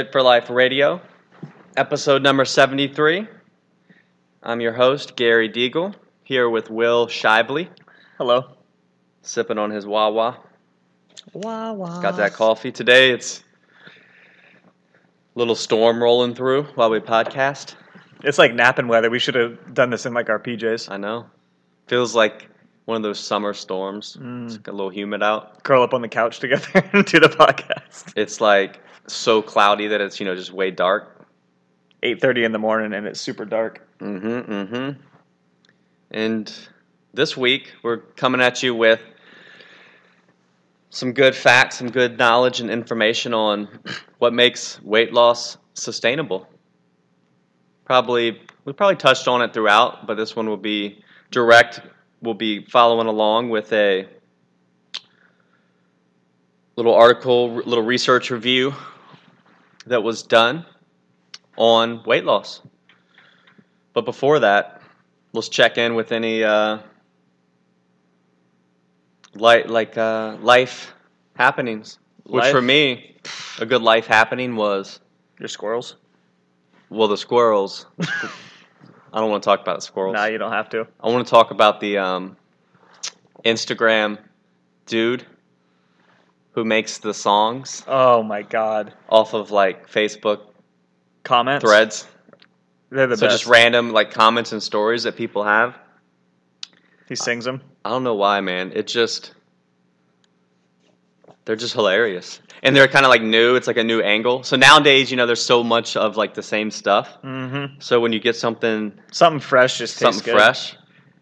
Fit for Life Radio, episode number 73. I'm your host, Gary Deagle, here with Will Shively, Hello. sipping on his Wawa. Wow. Got that coffee today. It's a little storm rolling through while we podcast. It's like napping weather. We should have done this in like our PJs. I know. Feels like one of those summer storms. Mm. It's a little humid out. Curl up on the couch together and do the podcast. It's like so cloudy that it's, you know, just way dark. 8:30 in the morning and it's super dark. Mm-hmm. Mm-hmm. And this week we're coming at you with some good facts, some good knowledge and information on what makes weight loss sustainable. Probably we probably touched on it throughout, but this one will be direct. We'll be following along with a little article, little research review that was done on weight loss. But before that, let's check in with any uh, like like uh, life happenings. Which Life? for me, a good life happening was Your squirrels? well the squirrels. I don't want to talk about the squirrels. Nah, you don't have to. I want to talk about the um, Instagram dude who makes the songs Oh my god. off of like Facebook Comments? threads. They're the so best. just random like comments and stories that people have. he sings them. I don't know why, man. It just they're just hilarious. And they're kind of like new. It's like a new angle. So nowadays, you know, there's so much of like the same stuff. Mm-hmm. So when you get something Something fresh just tastes something good. fresh,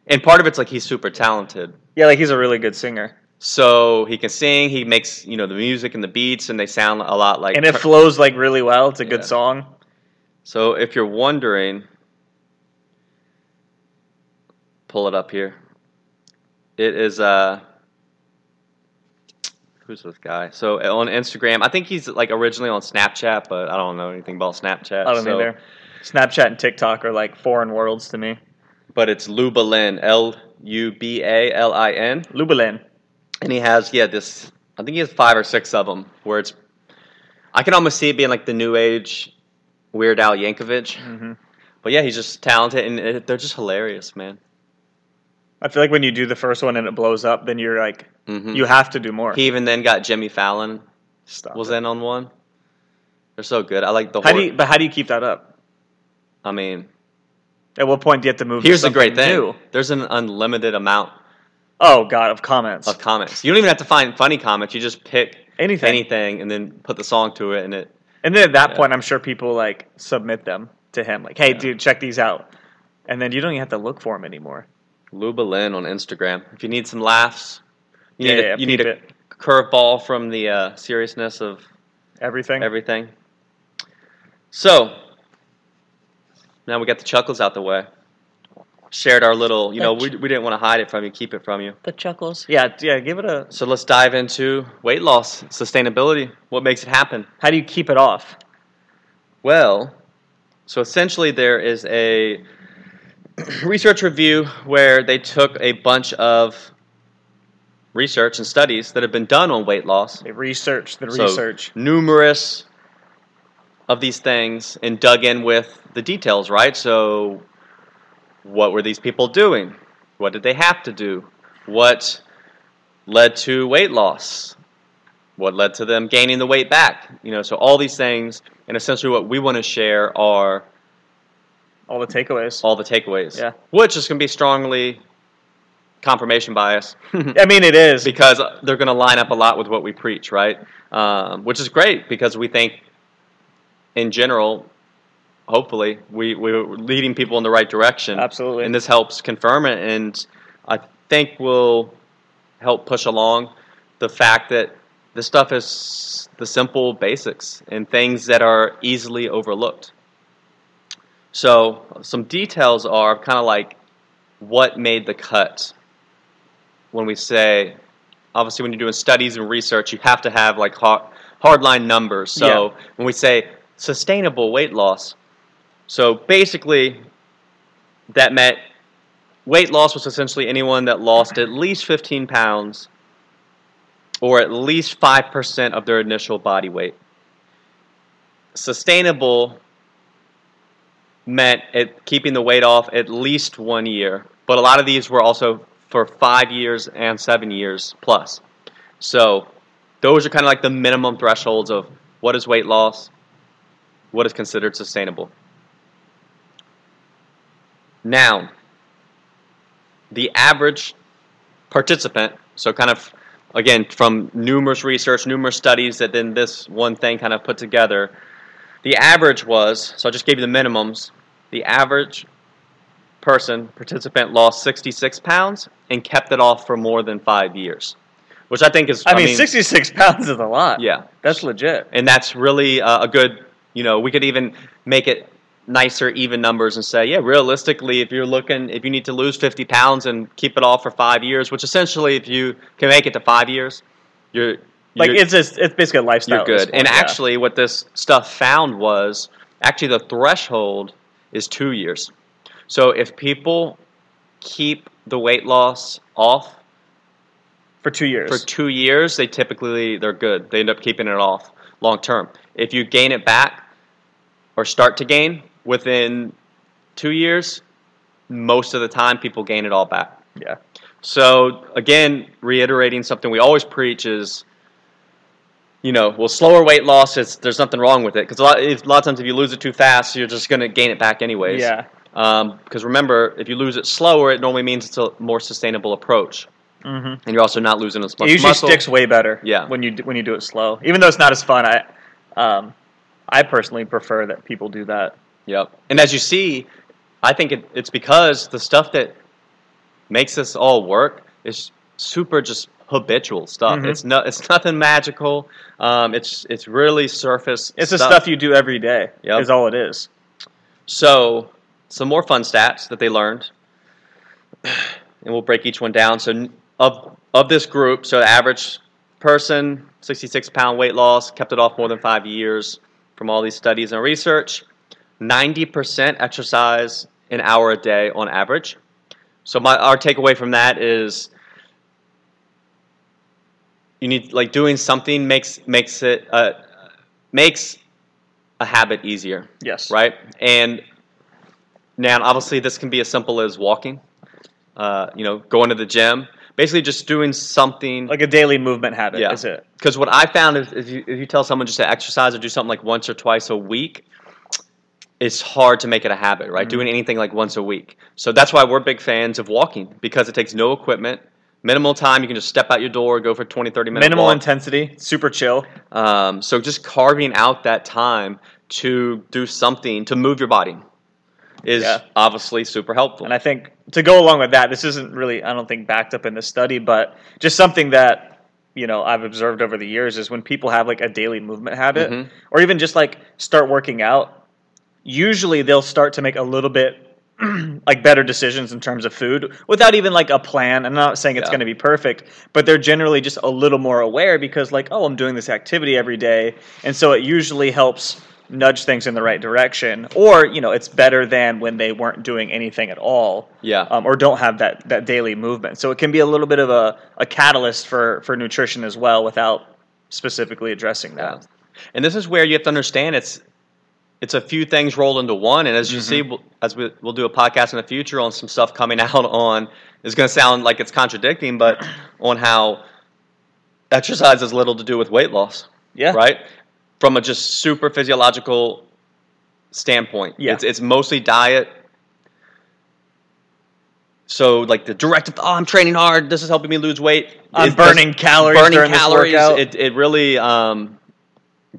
and part of it's like he's super talented. Yeah, like he's a really good singer. So he can sing. He makes you know the music and the beats, and they sound a lot like. And it flows like really well. It's a Yeah. good song. so if you're wondering, pull it up here. It is uh. Who's this guy? So on Instagram, I think he's like originally on Snapchat, but I don't know anything about Snapchat. I don't so- either. Snapchat and TikTok are like foreign worlds to me. But it's Lubalin, L U B A L I N, Lubalin. And he has yeah this. I think he has five or six of them where it's. I can almost see it being like the new age Weird Al Yankovic. hmm But yeah, he's just talented, and it, they're just hilarious, man. I feel like when you do the first one and it blows up, then you're like, hmm you have to do more. He even then got Jimmy Fallon Stop was it. in on one. They're so good. I like the How whole. do you, but how do you keep that up? I mean, At what point do you have to move? to here's the great thing: new? there's an unlimited amount Oh God, of comments. of comments. You don't even have to find funny comments. You just pick Anything. anything and then put the song to it, and it. And then at that Yeah. point, I'm sure people like submit them to him, like, "Hey, Yeah. dude, check these out." And then you don't even have to look for them anymore. Lubalin on Instagram. If you need some laughs, you Yeah, need a, you need a curveball from the uh, seriousness of Everything. everything. So now we got the chuckles out the way. Shared our little, you know, we, we didn't want to hide it from you, keep it from you. the chuckles. Yeah, yeah. Give it a. So let's dive into weight loss, sustainability. What makes it happen? How do you keep it off? Well, so essentially, there is a research review where they took a bunch of research and studies that have been done on weight loss, They researched the So, research. numerous of these things, and dug in with the details, right? So, what were these people doing? What did they have to do? What led to weight loss? What led to them gaining the weight back? You know, so all these things, and essentially what we want to share are All the takeaways. all the takeaways. Yeah. Which is going to be strongly confirmation bias. I mean, it is. because they're going to line up a lot with what we preach, right? Um, which is great because we think, in general, hopefully, we, we're leading people in the right direction. Absolutely. And this helps confirm it. And I think will help push along the fact that this stuff is the simple basics and things that are easily overlooked. So, some details are kind of like what made the cut when we say obviously when you're doing studies and research you have to have like hard, hardline numbers so when we say sustainable weight loss so basically that meant weight loss was essentially anyone that lost at least 15 pounds or at least 5% of their initial body weight sustainable meant it keeping the weight off at least one year, but a lot of these were also for five years and seven years plus. So those are kind of like the minimum thresholds of what is weight loss, what is considered sustainable. Now, the average participant, so kind of again from numerous research, numerous studies that then this one thing kind of put together, the average was, so I just gave you the minimums, the average person, participant, lost 66 pounds and kept it off for more than five years, which I think is. I, mean, 66 pounds is a lot. Yeah, That's legit. and that's really uh, a good. You know, we could even make it nicer, even numbers, and say, yeah, realistically, if you're looking, if you need to lose 50 pounds and keep it off for five years, which essentially, if you can make it to five years, you're Like you're- it's just it's basically a lifestyle. you're good. And yeah. actually, what this stuff found was actually the threshold is two years. So if people keep the weight loss off for two years. for two years, they typically they're good. They end up keeping it off long term. If you gain it back or start to gain within two years, most of the time people gain it all back. yeah. So again, reiterating something we always preach is, you know, well, slower weight loss. It's, there's nothing wrong with it because a lot, if, a lot of times if you lose it too fast, you're just going to gain it back anyways. Yeah. Because remember, if you lose it slower, it normally means it's a more sustainable approach, Mm-hmm. and you're also not losing as much It usually muscle. sticks way better. Yeah. When you do, when you do it slow, even though it's not as fun, I um, I personally prefer that people do that. Yep. And as you see, I think it, it's because the stuff that makes this all work is super just habitual stuff. Mhm. It's no, it's nothing magical. Um, it's it's really surface. It's the stuff you do every day. Yep. Is all it is. So some more fun stats that they learned, and we'll break each one down. So of of this group, so the average person, 66 pound weight loss, kept it off more than five years from all these studies and research. 90% exercise an hour a day on average. So my our takeaway from that is you need like doing something makes makes it uh, makes a habit easier Yes. right? And now, obviously, this can be as simple as walking, uh, you know, going to the gym, basically just doing something. Like a daily movement habit. Yeah. Is it? Because what I found is if you, if you tell someone just to exercise or do something like once or twice a week, it's hard to make it a habit, right? Mhm. Doing anything like once a week. So that's why we're big fans of walking because it takes no equipment, minimal time. You can just step out your door, go for 20, 30 minutes. Minimal walk. intensity, super chill. Um, so just carving out that time to do something to move your body is Yeah. obviously super helpful. And I think to go along with that, this isn't really, I don't think, backed up in the study, but just something that, you know, I've observed over the years is when people have like a daily movement habit Mhm. or even just like start working out, usually they'll start to make a little bit like better decisions in terms of food without even like a plan. I'm not saying it's Yeah. going to be perfect, but they're generally just a little more aware because like, oh, I'm doing this activity every day. And so it usually helps nudge things in the right direction or, you know, it's better than when they weren't doing anything at all yeah. um, or don't have that, that daily movement. So it can be a little bit of a, a catalyst for, for nutrition as well without specifically addressing that. and this is where you have to understand it's it's a few things rolled into one. And as you Mhm. see, we'll, as we, we'll do a podcast in the future on some stuff coming out on, it's going to sound like it's contradicting, but on how exercise has little to do with weight loss. Yeah. right? From a just super physiological standpoint. Yeah. It's, it's mostly diet. So, like the direct, oh, I'm training hard. This is helping me lose weight. I'm burning calories burning calories. It, it really um,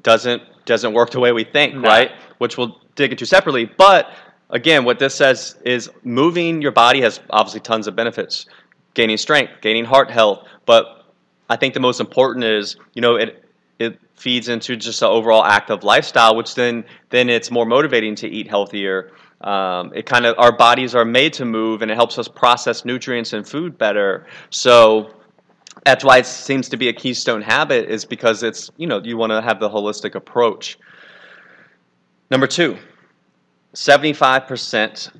doesn't doesn't work the way we think, No. right? Which we'll dig into separately. But again, what this says is moving your body has obviously tons of benefits, gaining strength, gaining heart health. But I think the most important is, you know, it it feeds into just an overall active lifestyle, which then then it's more motivating to eat healthier. Um, it kind of our bodies are made to move, and it helps us process nutrients and food better. So that's why it seems to be a keystone habit, is because it's you know you want to have the holistic approach. Number two, 75%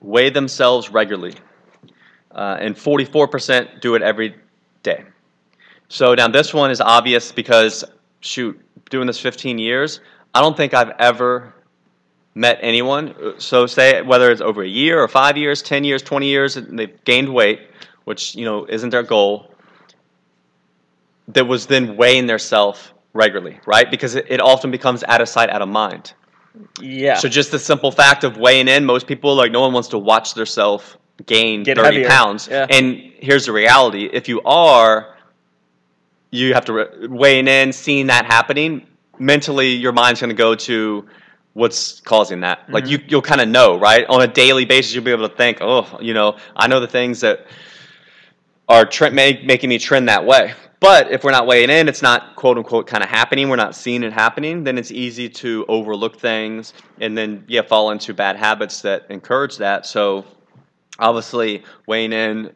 weigh themselves regularly, uh, and 44% do it every day. So now this one is obvious because shoot, doing this 15 years, I don't think I've ever met anyone. So say whether it's over a year or five years, ten years, twenty years, and they've gained weight, which you know isn't their goal. That was then weighing their self regularly, right? Because it, it often becomes out of sight, out of mind. Yeah. So just the simple fact of weighing in, most people like no one wants to watch their self gain Get 30 heavier. pounds. Yeah. And here's the reality: if you are, you have to re- weighing in, seeing that happening. Mentally, your mind's going to go to what's causing that. Like Mm-hmm. you, you'll kind of know, right? On a daily basis, you'll be able to think, oh, you know, I know the things that are make, making me trend that way. But if we're not weighing in, it's not quote unquote kind of happening. We're not seeing it happening. Then it's easy to overlook things and then yeah fall into bad habits that encourage that. So obviously weighing in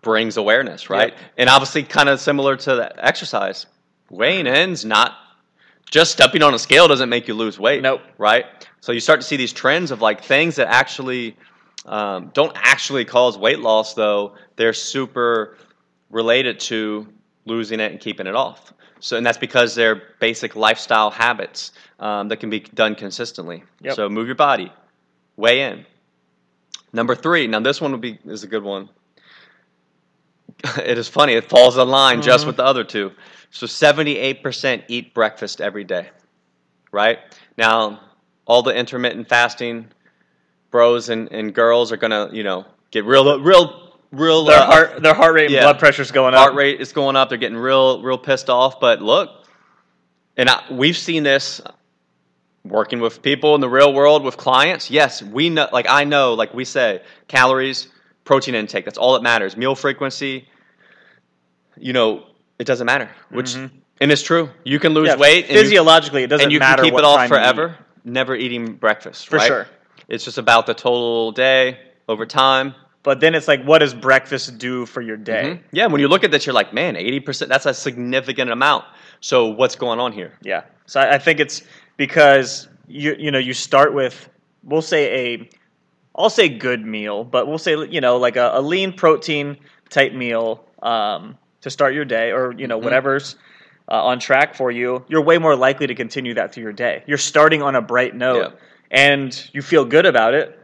brings awareness, right? Yep. And obviously kind of similar to the exercise. Weighing in's not just stepping on a scale doesn't make you lose weight. Nope. Right? So you start to see these trends of like things that actually um, don't actually cause weight loss, though they're super related to losing it and keeping it off. So, and that's because they're basic lifestyle habits um, that can be done consistently. Yep. So, move your body, weigh in. Number three. Now, this one would be is a good one. it is funny. It falls in line just Mhm. with the other two. So, seventy-eight percent eat breakfast every day. Right now, all the intermittent fasting bros and, and girls are gonna, you know, get real, real, real. their uh, heart their heart rate and yeah. blood pressure's going up. heart rate is going up. They're getting real, real pissed off. But look, and I, we've seen this working with people in the real world with clients. Yes, we know. Like I know, like we say, calories, protein intake. That's all that matters. Meal frequency. You know, it doesn't matter. Which Mhm. and it's true. You can lose Yeah, weight and you, physiologically, it doesn't and you matter can keep it off you forever. Never eating breakfast. For right? sure. It's just about the total day over time. But then it's like, what does breakfast do for your day? Mhm. Yeah, when you look at this, you're like, man, 80%, that's a significant amount. So what's going on here? Yeah. So I, think it's because you you know you start with we'll say a I'll say good meal, but we'll say you know like a, a lean protein type meal um, to start your day, or you know Mhm. whatever's uh, on track for you. You're way more likely to continue that through your day. You're starting on a bright note, and you feel good about it,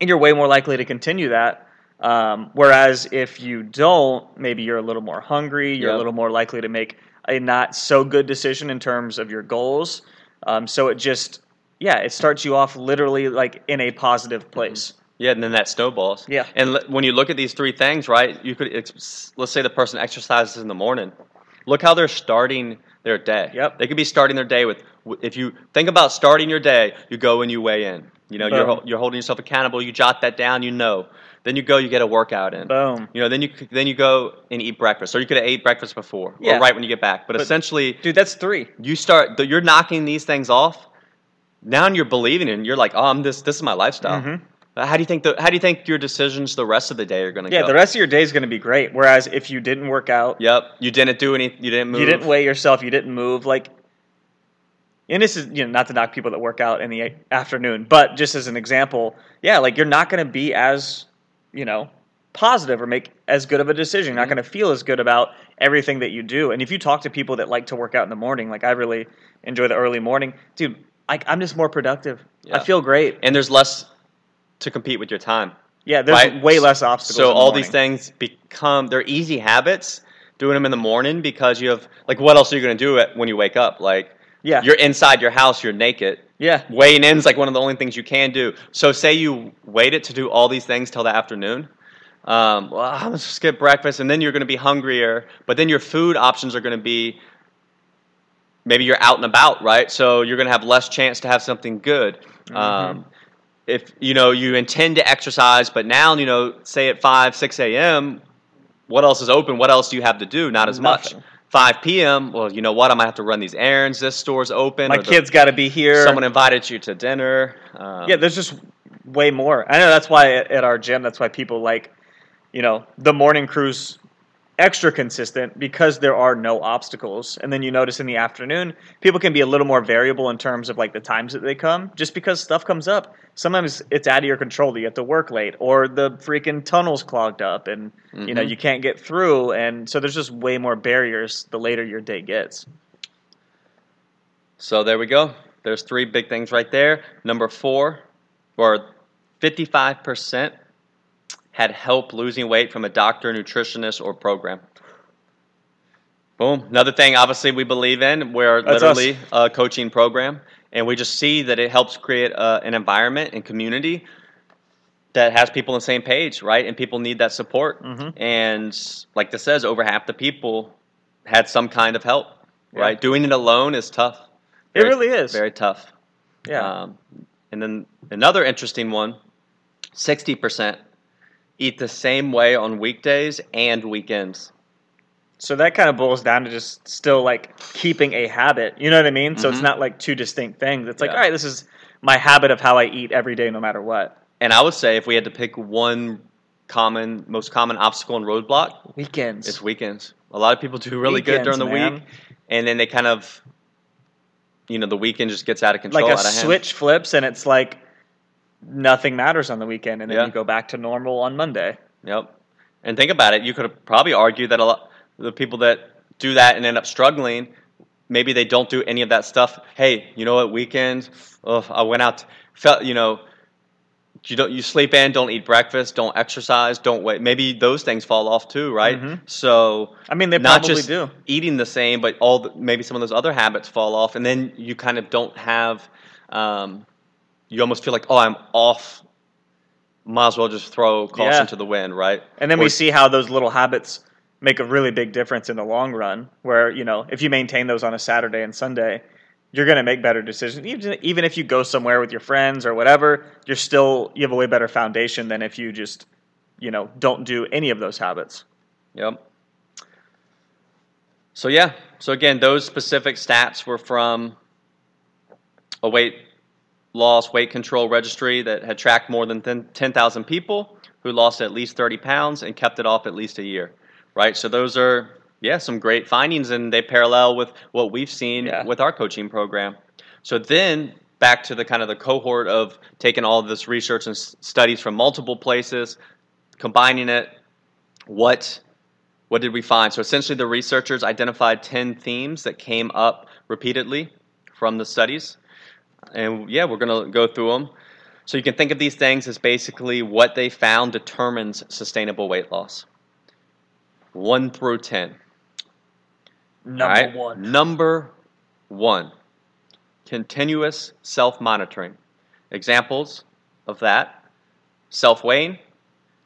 and you're way more likely to continue that. Um, whereas if you don't, maybe you're a little more hungry. You're a little more likely to make a not so good decision in terms of your goals. Um, so it just, yeah, it starts you off literally like in a positive place. Yeah, and then that snowballs. Yeah. And l- when you look at these three things, right, you could, ex- let's say the person exercises in the morning. Look how they're starting their day. Yep. They could be starting their day with, if you think about starting your day, you go and you weigh in. You know, you're, Boom. you're holding yourself accountable. You jot that down, you know. Then you go, you get a workout in. Boom. You know, then you then you go and eat breakfast, or you could have ate breakfast before, Yeah. or right when you get back. But, But- essentially, Dude, that's three. you start you're knocking these things off. Now you're believing in. You're like, oh, I'm this. This is my lifestyle. Mhm. Uh, How do you think the How do you think your decisions the rest of the day are going to go? Yeah, go? the rest of your day is going to be great. Whereas if you didn't work out, Yep. You didn't do any. You didn't move. you didn't weigh yourself, you didn't move, like, and this is you know not to knock people that work out in the afternoon, but just as an example, yeah, like you're not going to be as you know positive or make as good of a decision. You're not Mm-hmm. going to feel as good about everything that you do. And if you talk to people that like to work out in the morning, like I really enjoy the early morning, dude, like I'm just more productive. I feel great. And there's less to compete with your time. Yeah, there's Right. way less obstacles. So the all these things become they're easy habits. Doing them in the morning because you have like what else are you going to do it when you wake up? Like Yeah. you're inside your house, you're naked. Yeah. Weighing in is like one of the only things you can do. So say you waited to do all these things till the afternoon. Um, well, I'm gonna skip breakfast, and then you're going to be hungrier. But then your food options are going to be maybe you're out and about, right? So you're going to have less chance to have something good. Mm-hmm. Um, if you know you intend to exercise, but now you know, say at five, six a.m., what else is open? What else do you have to do? Not as Nothing. much. 5 p.m. Well, you know what? I might have to run these errands. This store's open. My the- kids got to be here. Someone invited you to dinner. Um, Yeah, there's just way more. I know that's why at at our gym, that's why people like, you know, the morning crews extra consistent because there are no obstacles. And then you notice in the afternoon, people can be a little more variable in terms of like the times that they come, just because stuff comes up. Sometimes it's out of your control that you have to work late, or the freaking tunnel's clogged up, and you know Mhm. you can't get through. And so there's just way more barriers the later your day gets. So there we go. There's three big things right there. Number four, or 55% had help losing weight from a doctor, nutritionist, or program. Boom. Another thing, obviously, we believe in. We're That's literally a coaching program, and we just see that it helps create a, an environment and community that has people on the same page, right? And people need that support. Mhm. And like this says, over half the people had some kind of help, Yeah. right? Doing it alone is tough. It really is. Very tough. Yeah. Um, and then another interesting one 60% eat the same way on weekdays and weekends. So that kind of boils down to just still like keeping a habit. You know what I mean? So it's Mhm. not like two distinct things. It's like, Yeah. all right, this is my habit of how I eat every day, no matter what. And I would say if we had to pick one common, most common obstacle and roadblock, Weekends. it's weekends. A lot of people do really good during the man. week, and then they kind of, you know, the weekend just gets out of control. like a out of hand. switch flips and it's like nothing matters on the weekend and then Yeah. you go back to normal on Monday. Yep. And think about it. You could probably argue that a lot the people that do that and end up struggling, maybe they don't do any of that stuff. Hey, you know what? Weekend, oh, I went out, felt, you know, you don't you sleep in, don't eat breakfast, don't exercise, don't wait. Maybe those things fall off too, right? Mhm. So I mean, they not probably just do. eating the same, but all the, maybe some of those other habits fall off, and then you kind of don't have. Um, you almost feel like, oh, I'm off. Might as well just throw caution Yeah. to the wind, right? And then Or- we see how those little habits make a really big difference in the long run. Where you know, if you maintain those on a Saturday and Sunday, you're going to make better decisions. Even even if you go somewhere with your friends or whatever, you're still you have a way better foundation than if you just you know don't do any of those habits. Yep. So yeah. So again, those specific stats were from a weight loss weight control registry that had tracked more than 10,000 people who lost at least 30 pounds and kept it off at least a year. Right. So those are yeah some great findings and they parallel with what we've seen Yeah. with our coaching program. So then back to the kind of the cohort of taking all of this research and s- studies from multiple places, combining it. What what did we find? So essentially, the researchers identified 10 themes that came up repeatedly from the studies. And yeah, we're going to go through them. So you can think of these things as basically what they found determines sustainable weight loss. 1 through 10. Number All right? one. Number 1. Continuous self-monitoring. Examples of that: self-weighing,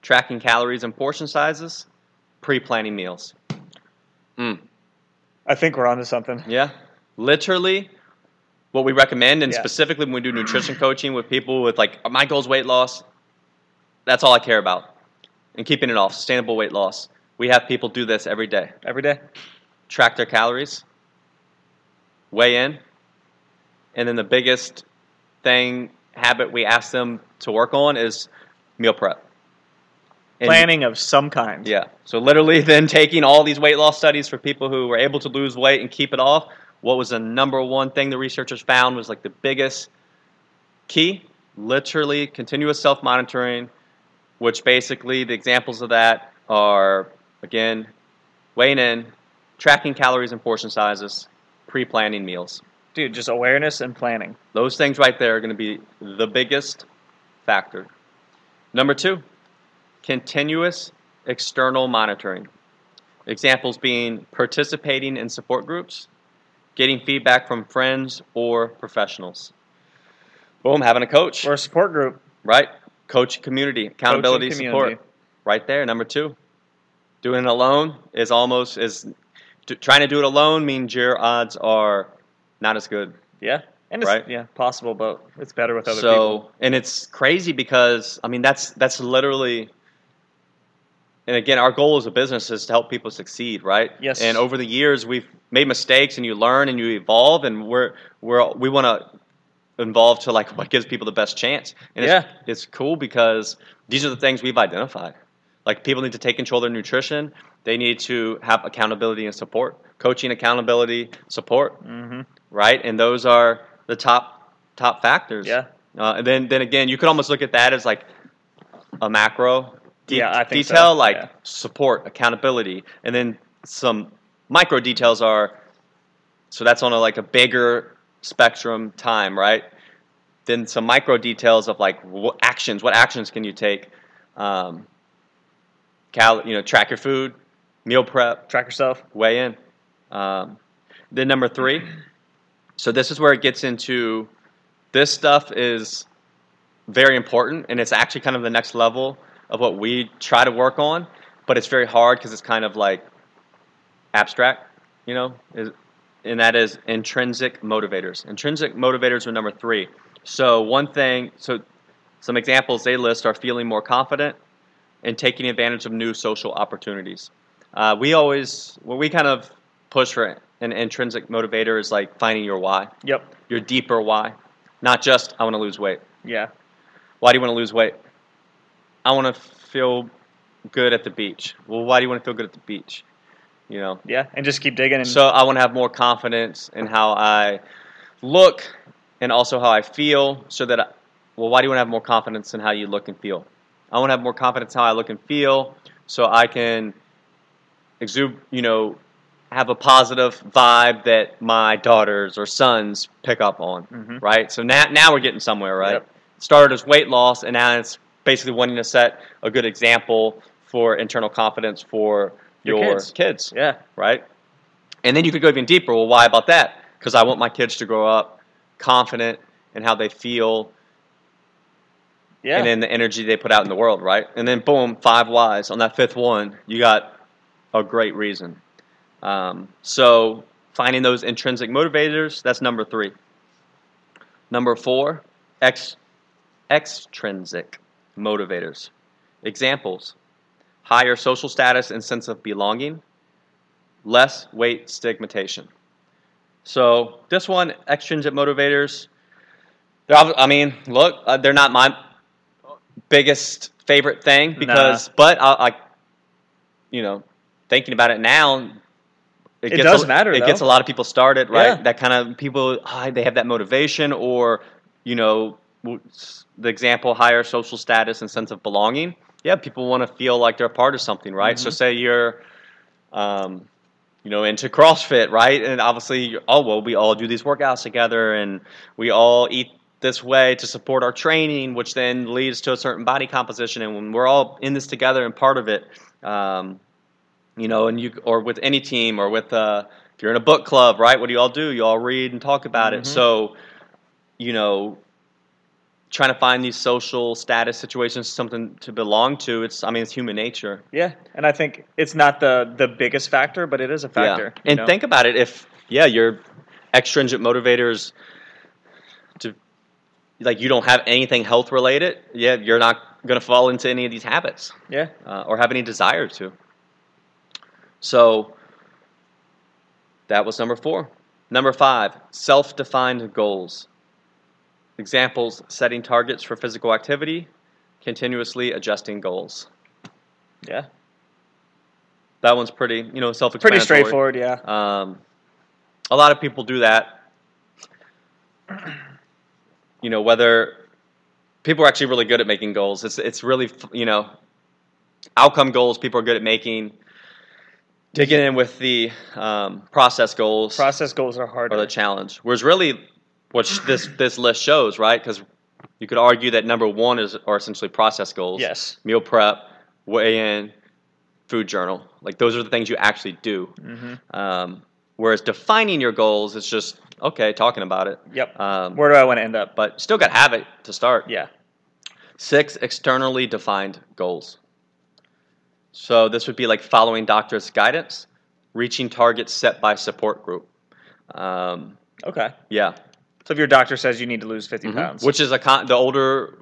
tracking calories and portion sizes, pre-planning meals. Mm. I think we're onto something. Yeah, literally, what we recommend, and Yeah. specifically when we do nutrition coaching with people with like my goal is weight loss. That's all I care about, and keeping it off, sustainable weight loss. We have people do this every day. Every day. Track their calories, weigh in, and then the biggest thing habit we ask them to work on is meal prep. And- Planning of some kind. Yeah. So literally, then taking all these weight loss studies for people who were able to lose weight and keep it off. What was the number one thing the researchers found was like the biggest key? Literally, continuous self monitoring, which basically the examples of that are again, weighing in, tracking calories and portion sizes, pre planning meals. Dude, just awareness and planning. Those things right there are going to be the biggest factor. Number two, continuous external monitoring. Examples being participating in support groups, getting feedback from friends or professionals. Boom, having a coach, Or a support group. right? Coach community, accountability Coaching support. community. Right there, number two. Doing it alone is almost is d- trying to do it alone means your odds are not as good. Yeah. And it's Right. yeah, possible, but it's better with other so people. and it's crazy because I mean that's that's literally and again our goal as a business is to help people succeed right Yes. and over the years we've made mistakes and you learn and you evolve and we're we're we want to involve to like what gives people the best chance and Yeah. it's, it's cool because these are the things we've identified like people need to take control of their nutrition they need to have accountability and support coaching accountability support mm-hmm. right? And those are the top top factors. Yeah. Uh, and then then again, you could almost look at that as like a macro de- Yeah, I think so, detail, like yeah. support, accountability, and then some micro details are. So that's on a like a bigger spectrum time, right? Then some micro details of like what actions, what actions can you take? Um, cal, you know, track your food, meal prep, Track yourself. weigh in. Um, then number three. So this is where it gets into. This stuff is very important, and it's actually kind of the next level of what we try to work on. But it's very hard because it's kind of like abstract, you know. Is, and that is intrinsic motivators. Intrinsic motivators are number three. So one thing. So some examples they list are feeling more confident and taking advantage of new social opportunities. Uh, we always, what we kind of push for an intrinsic motivator is like finding your why, Yep. your deeper why, not just I want to lose weight. Yeah. Why do you want to lose weight? I want to feel good at the beach. Well, why do you want to feel good at the beach? You know, Yeah. And just keep digging. And so I want to have more confidence in how I look and also how I feel, so that I, well, why do you want to have more confidence in how you look and feel? I want to have more confidence in how I look and feel, so I can exude, you know, have a positive vibe that my daughters or sons pick up on, Mhm. right? So now, now we're getting somewhere, right? Yep. Started as weight loss, and now it's basically wanting to set a good example for internal confidence for Your your, kids. kids yeah. right? And then you could go even deeper. Well, why about that? Because I want my kids to grow up confident in how they feel Yeah. and in the energy they put out in the world, right? And then boom, five whys. On that fifth one, you got a great reason. Um, so finding those intrinsic motivators, that's number three. Number four, ex, extrinsic motivators. Examples higher social status and sense of belonging, less weight stigmatization. So this one, extrinsic motivators. I mean, look, uh, they're not my biggest favorite thing because, but I, I, you know, thinking about it now, It gets does a, matter, It though. gets a lot of people started, right? Yeah. That kind of people, ah, they have that motivation, or you know, the example, higher social status and sense of belonging. Yeah, people want to feel like they're a part of something, right? So Mhm. say you're, um, you know, into CrossFit, right? And obviously, oh well, we all do these workouts together, and we all eat this way to support our training, which then leads to a certain body composition. And when we're all in this together and part of it, um, you know, and you or with any team or with uh, if you're in a book club, right? What do you all do? You all read and talk about Mhm. it. So, you know, trying to find these social status situations, something to belong to. It's I mean, it's human nature. Yeah. And I think it's not the the biggest factor, but it is a factor. you And know? think about it. If yeah, your extrinsic motivators to like you don't have anything health related, yeah, you're not going to fall into any of these habits Yeah. uh, or have any desire to. So that was number four. Number five, self-defined goals. Examples: setting targets for physical activity, continuously adjusting goals. Yeah. That one's pretty, you know, self-explanatory. Pretty straightforward. Yeah. Um, a lot of people do that. You know, whether people are actually really good at making goals. It's it's really you know, outcome goals. People are good at making. Digging in with the um, process goals Process goals are harder. or the challenge. Whereas really, what sh- this this list shows, right? Because you could argue that number one is are essentially process goals. yes. Meal prep, weigh in, food journal. Like those are the things you actually do. hmm Um, whereas defining your goals is just okay, talking about it. Yep. Um, Where do I want to end up? but still got to have it to start. Yeah. Six externally defined goals. So this would be like following doctor's guidance, reaching targets set by support group. Um, Okay. yeah, So if your doctor says you need to lose 50 Mhm. pounds, which is a con- the older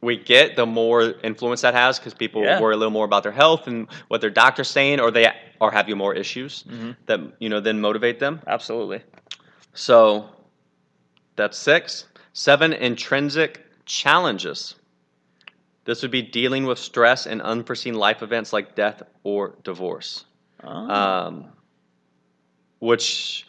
we get, the more influence that has because people Yeah. worry a little more about their health and what their doctor's saying, or they are having more issues Mhm. that you know then motivate them. absolutely. So that's six. Seven intrinsic challenges. This would be dealing with stress and unforeseen life events like death or divorce. Oh. Um, which,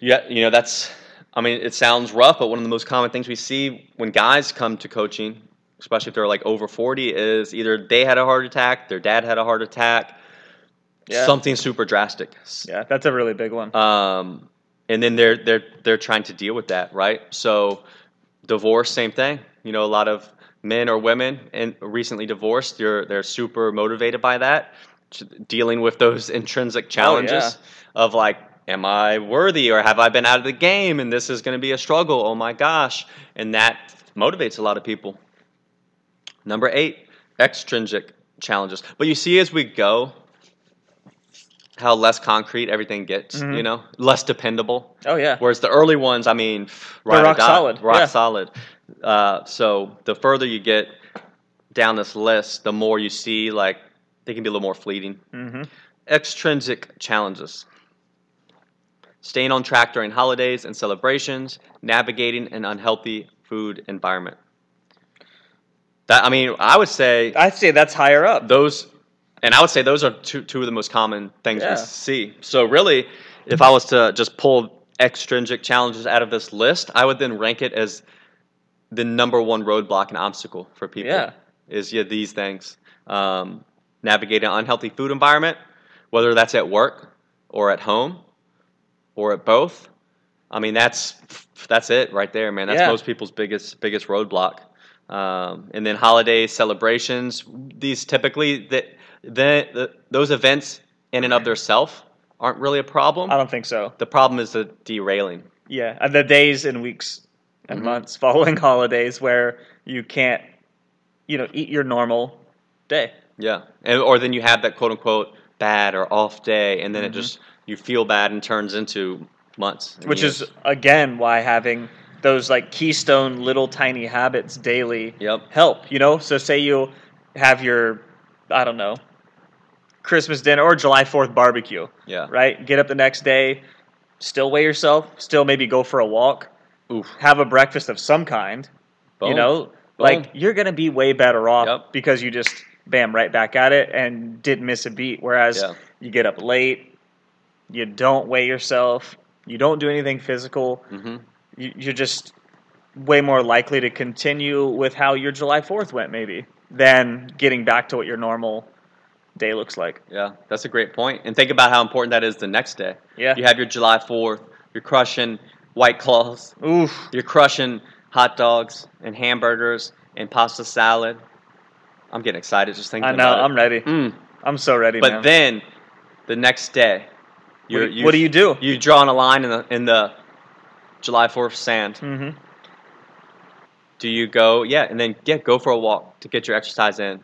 yeah, you know, that's, I mean, it sounds rough, but one of the most common things we see when guys come to coaching, especially if they're like over 40, is either they had a heart attack, their dad had a heart attack, Yeah. something super drastic. yeah, that's a really big one. Um, and then they're they're they're trying to deal with that, right? So, divorce, same thing. You know, a lot of men or women and recently divorced, they're they're super motivated by that, dealing with those intrinsic challenges of like, am I worthy or have I been out of the game and this is going to be a struggle? Oh my gosh, and that motivates a lot of people. Number eight, extrinsic challenges. But you see, as we go, how less concrete everything gets, Mhm. you know, less dependable. Oh yeah. Whereas the early ones, I mean, right rock die, solid, rock yeah. solid. Uh, so the further you get down this list, the more you see like they can be a little more fleeting. hmm Extrinsic challenges: staying on track during holidays and celebrations, navigating an unhealthy food environment. That I mean, I would say I'd say that's higher up. those and i would say those are two, two of the most common things Yeah. we see so really if i was to just pull extrinsic challenges out of this list i would then rank it as the number one roadblock and obstacle for people Yeah. is yeah these things um, navigating an unhealthy food environment whether that's at work or at home or at both i mean that's that's it right there man that's Yeah. most people's biggest biggest roadblock um, and then holidays celebrations these typically that the, the, those events in and of themselves aren't really a problem I don't think so. the problem is the derailing Yeah, and the days and weeks and Mhm. months following holidays where you can't, you know, eat your normal day. yeah and, or then you have that quote unquote bad or off day and then Mhm. it just you feel bad and turns into months Which years. is again why having those like keystone little tiny habits daily yep help. You know, so say you have your, I don't know, Christmas dinner or July Fourth barbecue, yeah right? Get up the next day, still weigh yourself, still maybe go for a walk, Oof. have a breakfast of some kind. You know, Boom. like you're gonna be way better off Yep. because you just bam right back at it and didn't miss a beat. Whereas Yeah. you get up late, you don't weigh yourself, you don't do anything physical, hmm you, you're just way more likely to continue with how your July Fourth went, maybe, than getting back to what your normal day looks like. Yeah, that's a great point. And think about how important that is the next day. Yeah. You have your July 4th, you're crushing White Claws, Oof. you're crushing hot dogs and hamburgers and pasta salad. I'm getting excited just thinking I know. I'm ready. Mm. I'm so ready. But man. then the next day, what, do- what do you do? You drawing a line in the, in the July 4th sand. hmm Do you go, yeah, and then yeah, go for a walk to get your exercise in.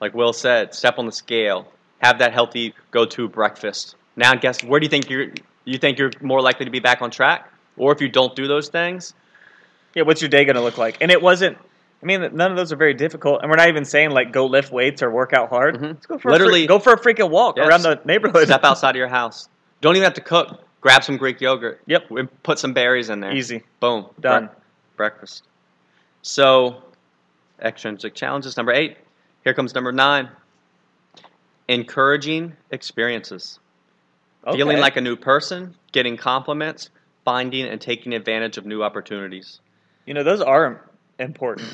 Like Will said, step on the scale, have that healthy go-to breakfast. Now, guess where do you think you're? You think you're more likely to be back on track, or if you don't do those things, Yeah. What's your day gonna look like? And it wasn't. I mean, none of those are very difficult, and we're not even saying like go lift weights or work out hard. Mhm. Let's go for Literally- a go for a freaking walk Yes. around the neighborhood. step outside of your house. Don't even have to cook. Grab some Greek yogurt. Yep. and put some berries in there. Easy. Boom. Done. Bre- breakfast. So, extrinsic challenges. Number eight. Here comes number nine. Encouraging experiences. Feeling like a new person, getting compliments, finding and taking advantage of new opportunities. you know those are important.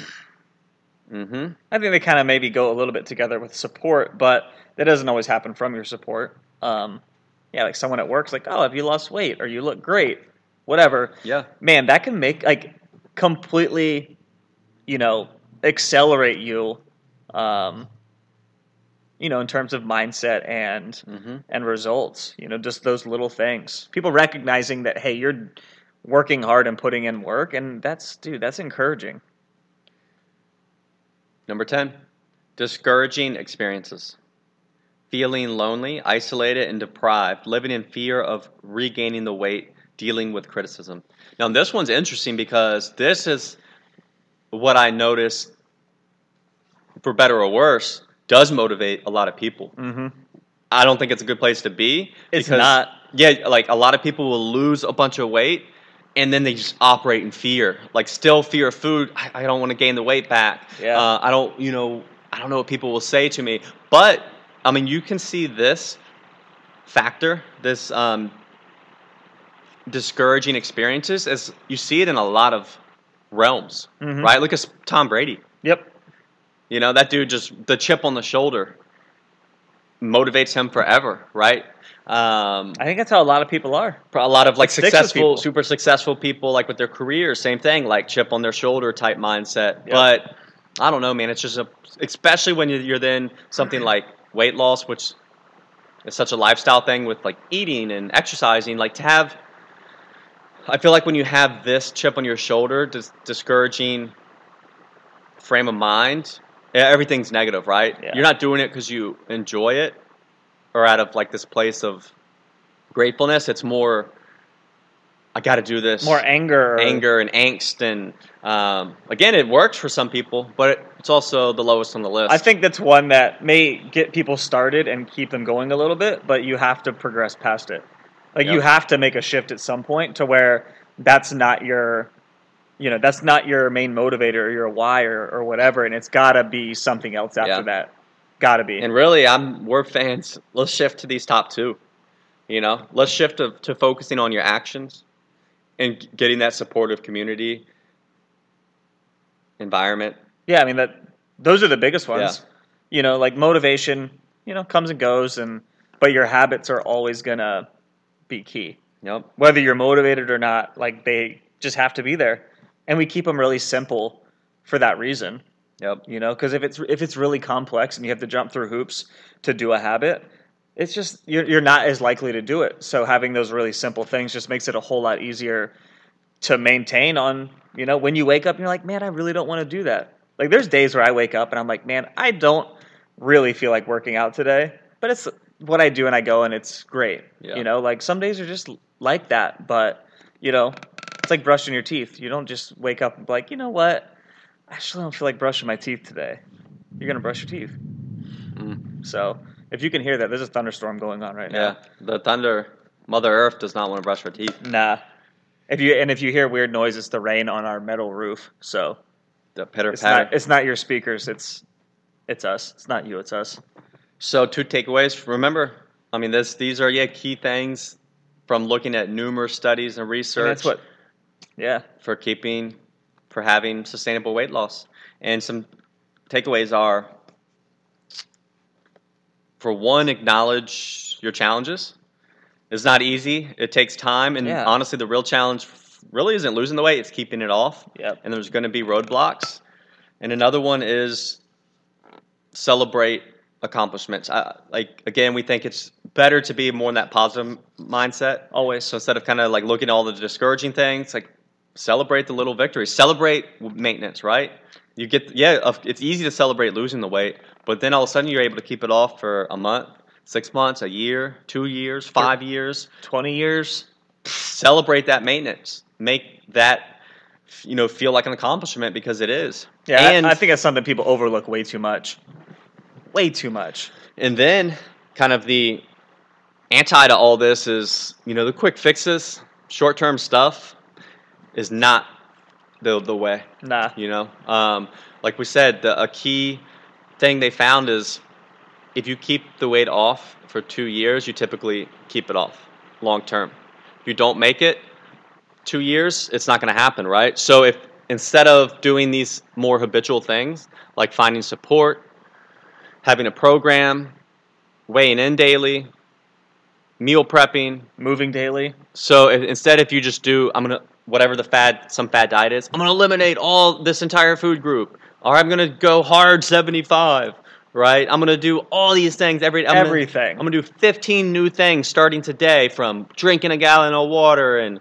hmm I think they kind of maybe go a little bit together with support, but that doesn't always happen from your support. Um, yeah, like someone at work's like, oh, have you lost weight or you look great, whatever. Yeah. Man, that can make like completely, you know, accelerate you, um, you know, in terms of mindset and hmm and results. You know, just those little things. People recognizing that hey, you're working hard and putting in work, and that's dude, that's encouraging. Number 10. Discouraging experiences. Feeling lonely, isolated, and deprived, living in fear of regaining the weight, dealing with criticism. Now, this one's interesting because this is what I noticed, for better or worse, does motivate a lot of people. Mm-hmm. I don't think it's a good place to be. It's not. Yeah, like a lot of people will lose a bunch of weight and then they just operate in fear. Like, still fear of food. I, I don't want to gain the weight back. Yeah. Uh, I don't, you know, I don't know what people will say to me. But, I mean, you can see this factor, this um, discouraging experiences, as you see it in a lot of realms, Mhm. right? Look at Tom Brady. Yep. You know, that dude just, the chip on the shoulder. motivates him forever, right? Um, I think that's how a lot of people are. a lot of like It sticks with successful, super successful people, like with their careers, same thing, like chip on their shoulder type mindset. Yep. But I don't know, man. It's just a, especially when you're then something like weight loss, which is such a lifestyle thing with like eating and exercising. Like to have, I feel like when you have this chip on your shoulder, dis- discouraging frame of mind, everything's negative, right? Yeah. You're not doing it because you enjoy it or out of like this place of gratefulness. It's more, I got to do this. More anger. anger and angst, and um, again, it works for some people, but it, it's also the lowest on the list. I think that's one that may get people started and keep them going a little bit, but you have to progress past it. Like you have to make a shift at some point to where that's not your, you know, that's not your main motivator or your why or, or whatever, and it's got to be something else after Yeah. that. Got to be. And really, I'm we're fans. Let's shift to these top two. You know, let's shift to, to focusing on your actions and getting that supportive community environment. Yeah, I mean that those are the biggest ones. Yeah. You know, like motivation, you know, comes and goes and but your habits are always going to be key. Yep. Whether you're motivated or not, like they just have to be there. And we keep them really simple for that reason, Yep. you know, cuz if it's if it's really complex and you have to jump through hoops to do a habit, it's just you're you're not as likely to do it. So having those really simple things just makes it a whole lot easier to maintain on, you know, when you wake up and you're like, man, I really don't want to do that. Like there's days where I wake up and I'm like, man, I don't really feel like working out today, but it's what I do and I go and it's great. Yeah. You know, like some days are just like that, but you know, it's like brushing your teeth. You don't just wake up and be like, you know what? I actually don't feel like brushing my teeth today. You're gonna brush your teeth. Mm. So if you can hear that, there's a thunderstorm going on right now. Yeah. The thunder, Mother Earth does not want to brush her teeth. Nah. If you and if you hear weird noise, it's the rain on our metal roof. So The pitter it's patter. not it's not your speakers. It's it's us. It's not you. It's us. So two takeaways. Remember, I mean, this these are yeah key things from looking at numerous studies and research And that's what. Yeah. for keeping for having sustainable weight loss. And some takeaways are for one, acknowledge your challenges. It's not easy. It takes time, and Yeah. honestly, the real challenge really isn't losing the weight; it's keeping it off. Yep. And there's going to be roadblocks. And another one is celebrate accomplishments. I, like again, we think it's better to be more in that positive mindset. Always. So instead of kind of like looking at all the discouraging things, like celebrate the little victories. Celebrate maintenance, right? You get yeah, it's easy to celebrate losing the weight, but then all of a sudden you're able to keep it off for a month, six months, a year, two years, five years. Twenty years. Celebrate that maintenance. Make that you know feel like an accomplishment because it is. Yeah. And I, think that's something people overlook way too much. Way too much. And then, kind of the anti to all this is, you know, the quick fixes, short term stuff is not the, the way, Nah. you know. Um, like we said, the, a key thing they found is if you keep the weight off for two years, you typically keep it off long term. If you don't make it two years, it's not going to happen, right? So if instead of doing these more habitual things, like finding support, having a program, weighing in daily, meal prepping. Moving daily. So if, instead, if you just do, I'm gonna whatever the fad, some fad diet is, I'm gonna eliminate all this entire food group, or I'm gonna go hard 75. Right, I'm gonna do all these things every I'm gonna- Everything. I'm gonna do 15 new things starting today, from drinking a gallon of water and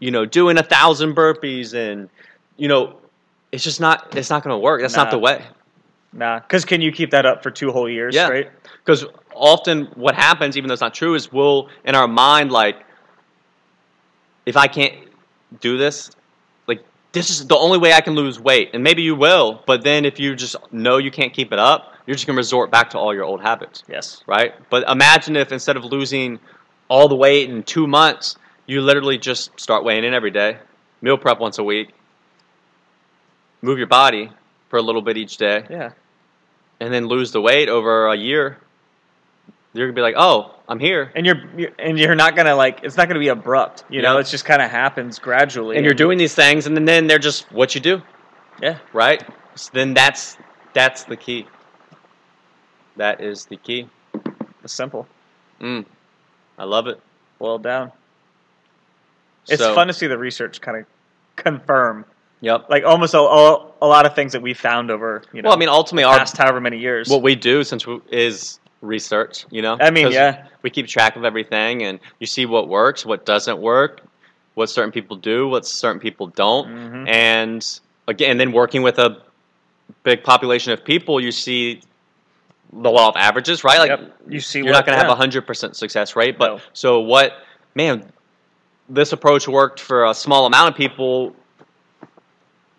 you know doing a thousand burpees and you know it's just not it's not gonna work. That's not the way. Nah. Because can you keep that up for two whole years Yeah. straight? Because often what happens, even though it's not true, is we'll in our mind like, if I can't do this, like this is the only way I can lose weight, and maybe you will. But then if you just know you can't keep it up, you're just gonna resort back to all your old habits, Yes. right? But imagine if instead of losing all the weight in two months, you literally just start weighing in every day, meal prep once a week, move your body for a little bit each day, Yeah. and then lose the weight over a year, you're gonna be like, "Oh, I'm here," And you're, you're and you're not gonna like it's not gonna be abrupt. You know, Yeah. it's just kind of happens gradually. and you're doing these things, and then, then they're just what you do, Yeah. right? So then that's that's the key. That is the key. It's simple. Mm. I love it. Boiled down. It's So- fun to see the research kind of confirm, Yep. like almost a, a, a lot of things that we found over, you know, well, I mean, ultimately, our past however many years. what we do since we, is research. You know. I mean, yeah. We keep track of everything, and you see what works, what doesn't work, what certain people do, what certain people don't, Mhm. and again, then working with a big population of people, you see the law of averages, right? Like Yep. You see, you're what, not going to yeah. have a hundred percent success rate, but No. so what? Man, this approach worked for a small amount of people.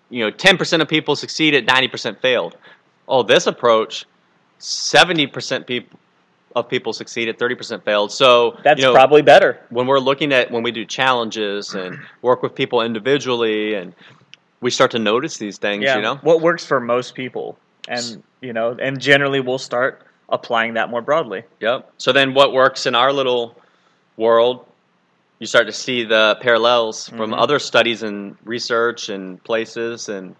You know, ten percent of people succeeded, ninety percent failed. Oh, this approach, seventy percent people of people succeeded, thirty percent failed. So That's you know, probably better. when we're looking at when we do challenges and work with people individually, and we start to notice these things. Yeah. You know, what works for most people, and you know, and generally we'll start applying that more broadly. Yep. So then what works in our little world, you start to see the parallels from Mhm. other studies and research and places and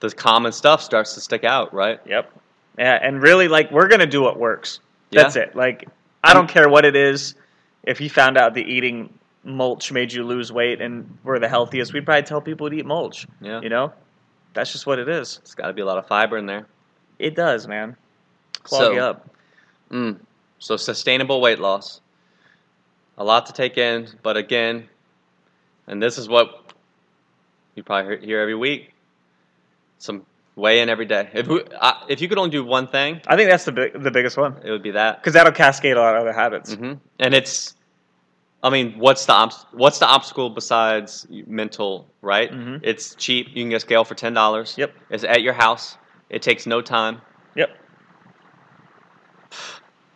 the common stuff starts to stick out, right? Yep. Yeah, and really, like, we're gonna do what works. Yeah. That's it. Like, I don't care what it is. If you found out the eating mulch made you lose weight and we're the healthiest, we'd probably tell people to eat mulch. Yeah. You know, that's just what it is. It's got to be a lot of fiber in there. It does, man. Clog So- you up. Mm. So sustainable weight loss. A lot to take in, but again, and this is what you probably hear every week. Some weigh in every day. If we, uh, if you could only do one thing, I think that's the big, the biggest one it would be that. because that'll cascade a lot of other habits. hmm And it's, I mean, what's the what's the obstacle besides mental? Right? Mhm. It's cheap. You can get scale for ten dollars. Yep. It's at your house. It takes no time. Yep.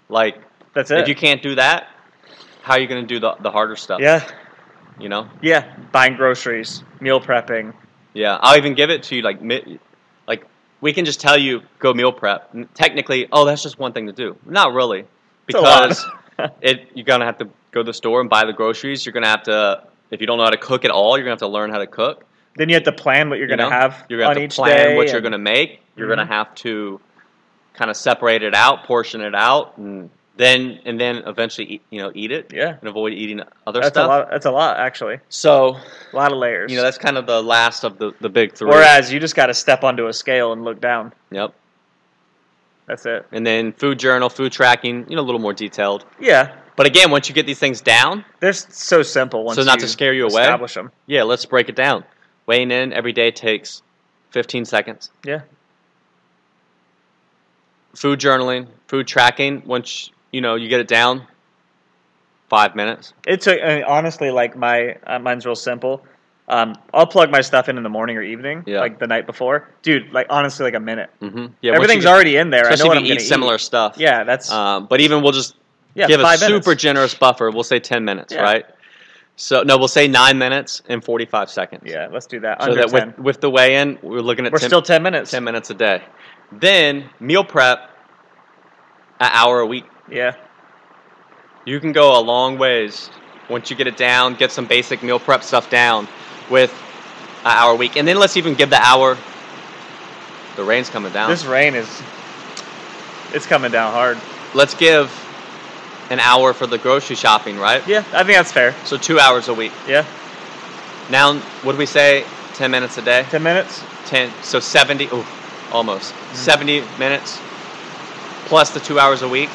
Like, That's it. if you can't do that, how are you going to do the the harder stuff? yeah. You know. Yeah. Buying groceries, meal prepping. Yeah. I'll even give it to you like we can just tell you go meal prep. And Technically, oh, that's just one thing to do. Not really, It's a lot. because it you're gonna have to go to the store and buy the groceries. You're gonna have to if you don't know how to cook at all, you're gonna have to learn how to cook. then you have to plan what you're you going to know? have You're gonna on have to plan what you're gonna make. You're Mhm. gonna have to kind of separate it out, portion it out, and then and then eventually eat, you know eat it Yeah. and avoid eating other That's stuff. a lot. That's a lot, actually. So A lot of layers. you know that's kind of the last of the the big three. Whereas you just got to step onto a scale and look down. Yep. That's it. And then food journal, food tracking, you know, a little more detailed. Yeah, But again, once you get these things down, they're so simple. Once So not you to scare you away? establish them. yeah, let's break it down. Weighing in every day takes 15 seconds. Yeah, Food journaling, food tracking, once you know you get it down, five minutes. it's a, I mean, honestly like my uh, mine's real simple. Um, I'll plug my stuff in in the morning or evening, Yeah. like the night before. Dude, like honestly, like a minute. Mm-hmm. Yeah, once Everything's you get- already in there. I know Especially what if I'm you eat similar stuff. Yeah, that's Um, but even we'll just yeah, give a five super minutes. generous buffer. We'll say 10 minutes, Yeah. right? So no, we'll say nine minutes and 45 seconds. Yeah, let's do that. So Under that 10. with, with the weigh in, we're looking at We're 10, still ten minutes. 10 minutes a day. Then meal prep, an hour a week. Yeah, You can go a long ways once you get it down, get some basic meal prep stuff down with an hour a week. And then let's even give the hour. The rain's coming down. this rain is it's coming down hard. let's give an hour for the grocery shopping, right? Yeah, I think that's fair. So two hours a week. Yeah, Now, do we say? 10 minutes a day? ten minutes. 10. So 70. Ooh, almost. Mm-hmm. 70 minutes plus the two hours a week.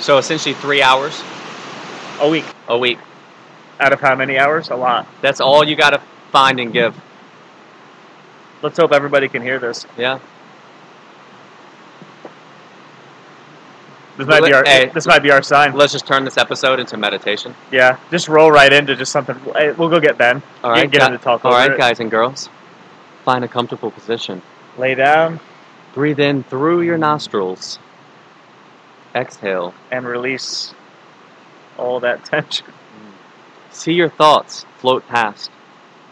So essentially three hours A week. a week. Out of how many hours? A lot. That's all you got to find and give. Let's hope everybody can hear this. Yeah. This might be our Hey. this might be our sign. Let's just turn this episode into meditation. Yeah, just roll right into just something. We'll go get Ben. All right, You right, can get him to talk all right, it. guys and girls. Find a comfortable position. Lay down Breathe in through your nostrils. Exhale. and release all that tension. See your thoughts float past.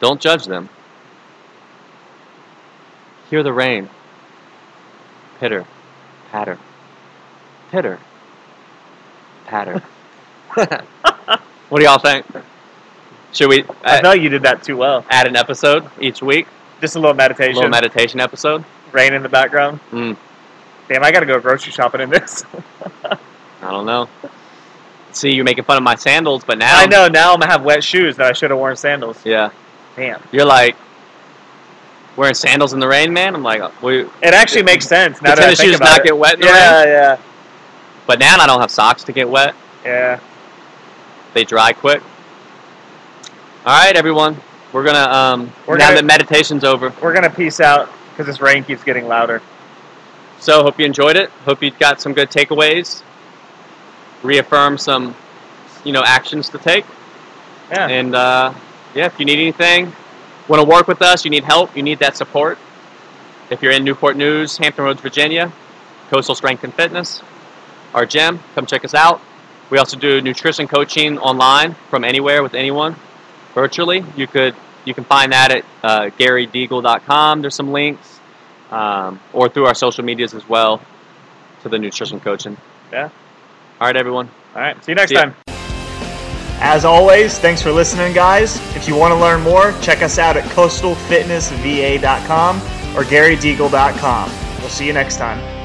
Don't judge them. Hear the rain. Pitter, patter. Pitter, patter. what do y'all think? Should we I uh, felt you did that too well. add an episode each week? Just a little meditation. A little meditation episode? rain in the background. Mm. Damn, I gotta go grocery shopping in this. I don't know. See, you're making fun of my sandals, but now I know now I'm gonna have wet shoes that I should have worn sandals. Yeah, Damn. you're like wearing sandals in the rain, man. I'm like, we, It actually makes sense now the tennis shoes not it. get wet in the yeah, rain. yeah, But now I don't have socks to get wet. yeah. They dry quick. All right, everyone. We're gonna um We're now gonna- that meditation's over. We're gonna peace out because this rain keeps getting louder. So hope you enjoyed it. Hope you got some good takeaways. Reaffirm some, you know, actions to take. Yeah. And uh, yeah, if you need anything, want to work with us, you need help, you need that support. If you're in Newport News, Hampton Roads, Virginia, Coastal Strength and Fitness, our gym, come check us out. We also do nutrition coaching online from anywhere with anyone, virtually. You could you can find that at uh, GaryDeagle.com. There's some links, um, or through our social medias as well, to the nutrition coaching. Yeah. All right, everyone. All right. See you next See ya. time. As always, thanks for listening, guys. If you want to learn more, check us out at coastalfitnessva.com or garydeagle.com. We'll see you next time.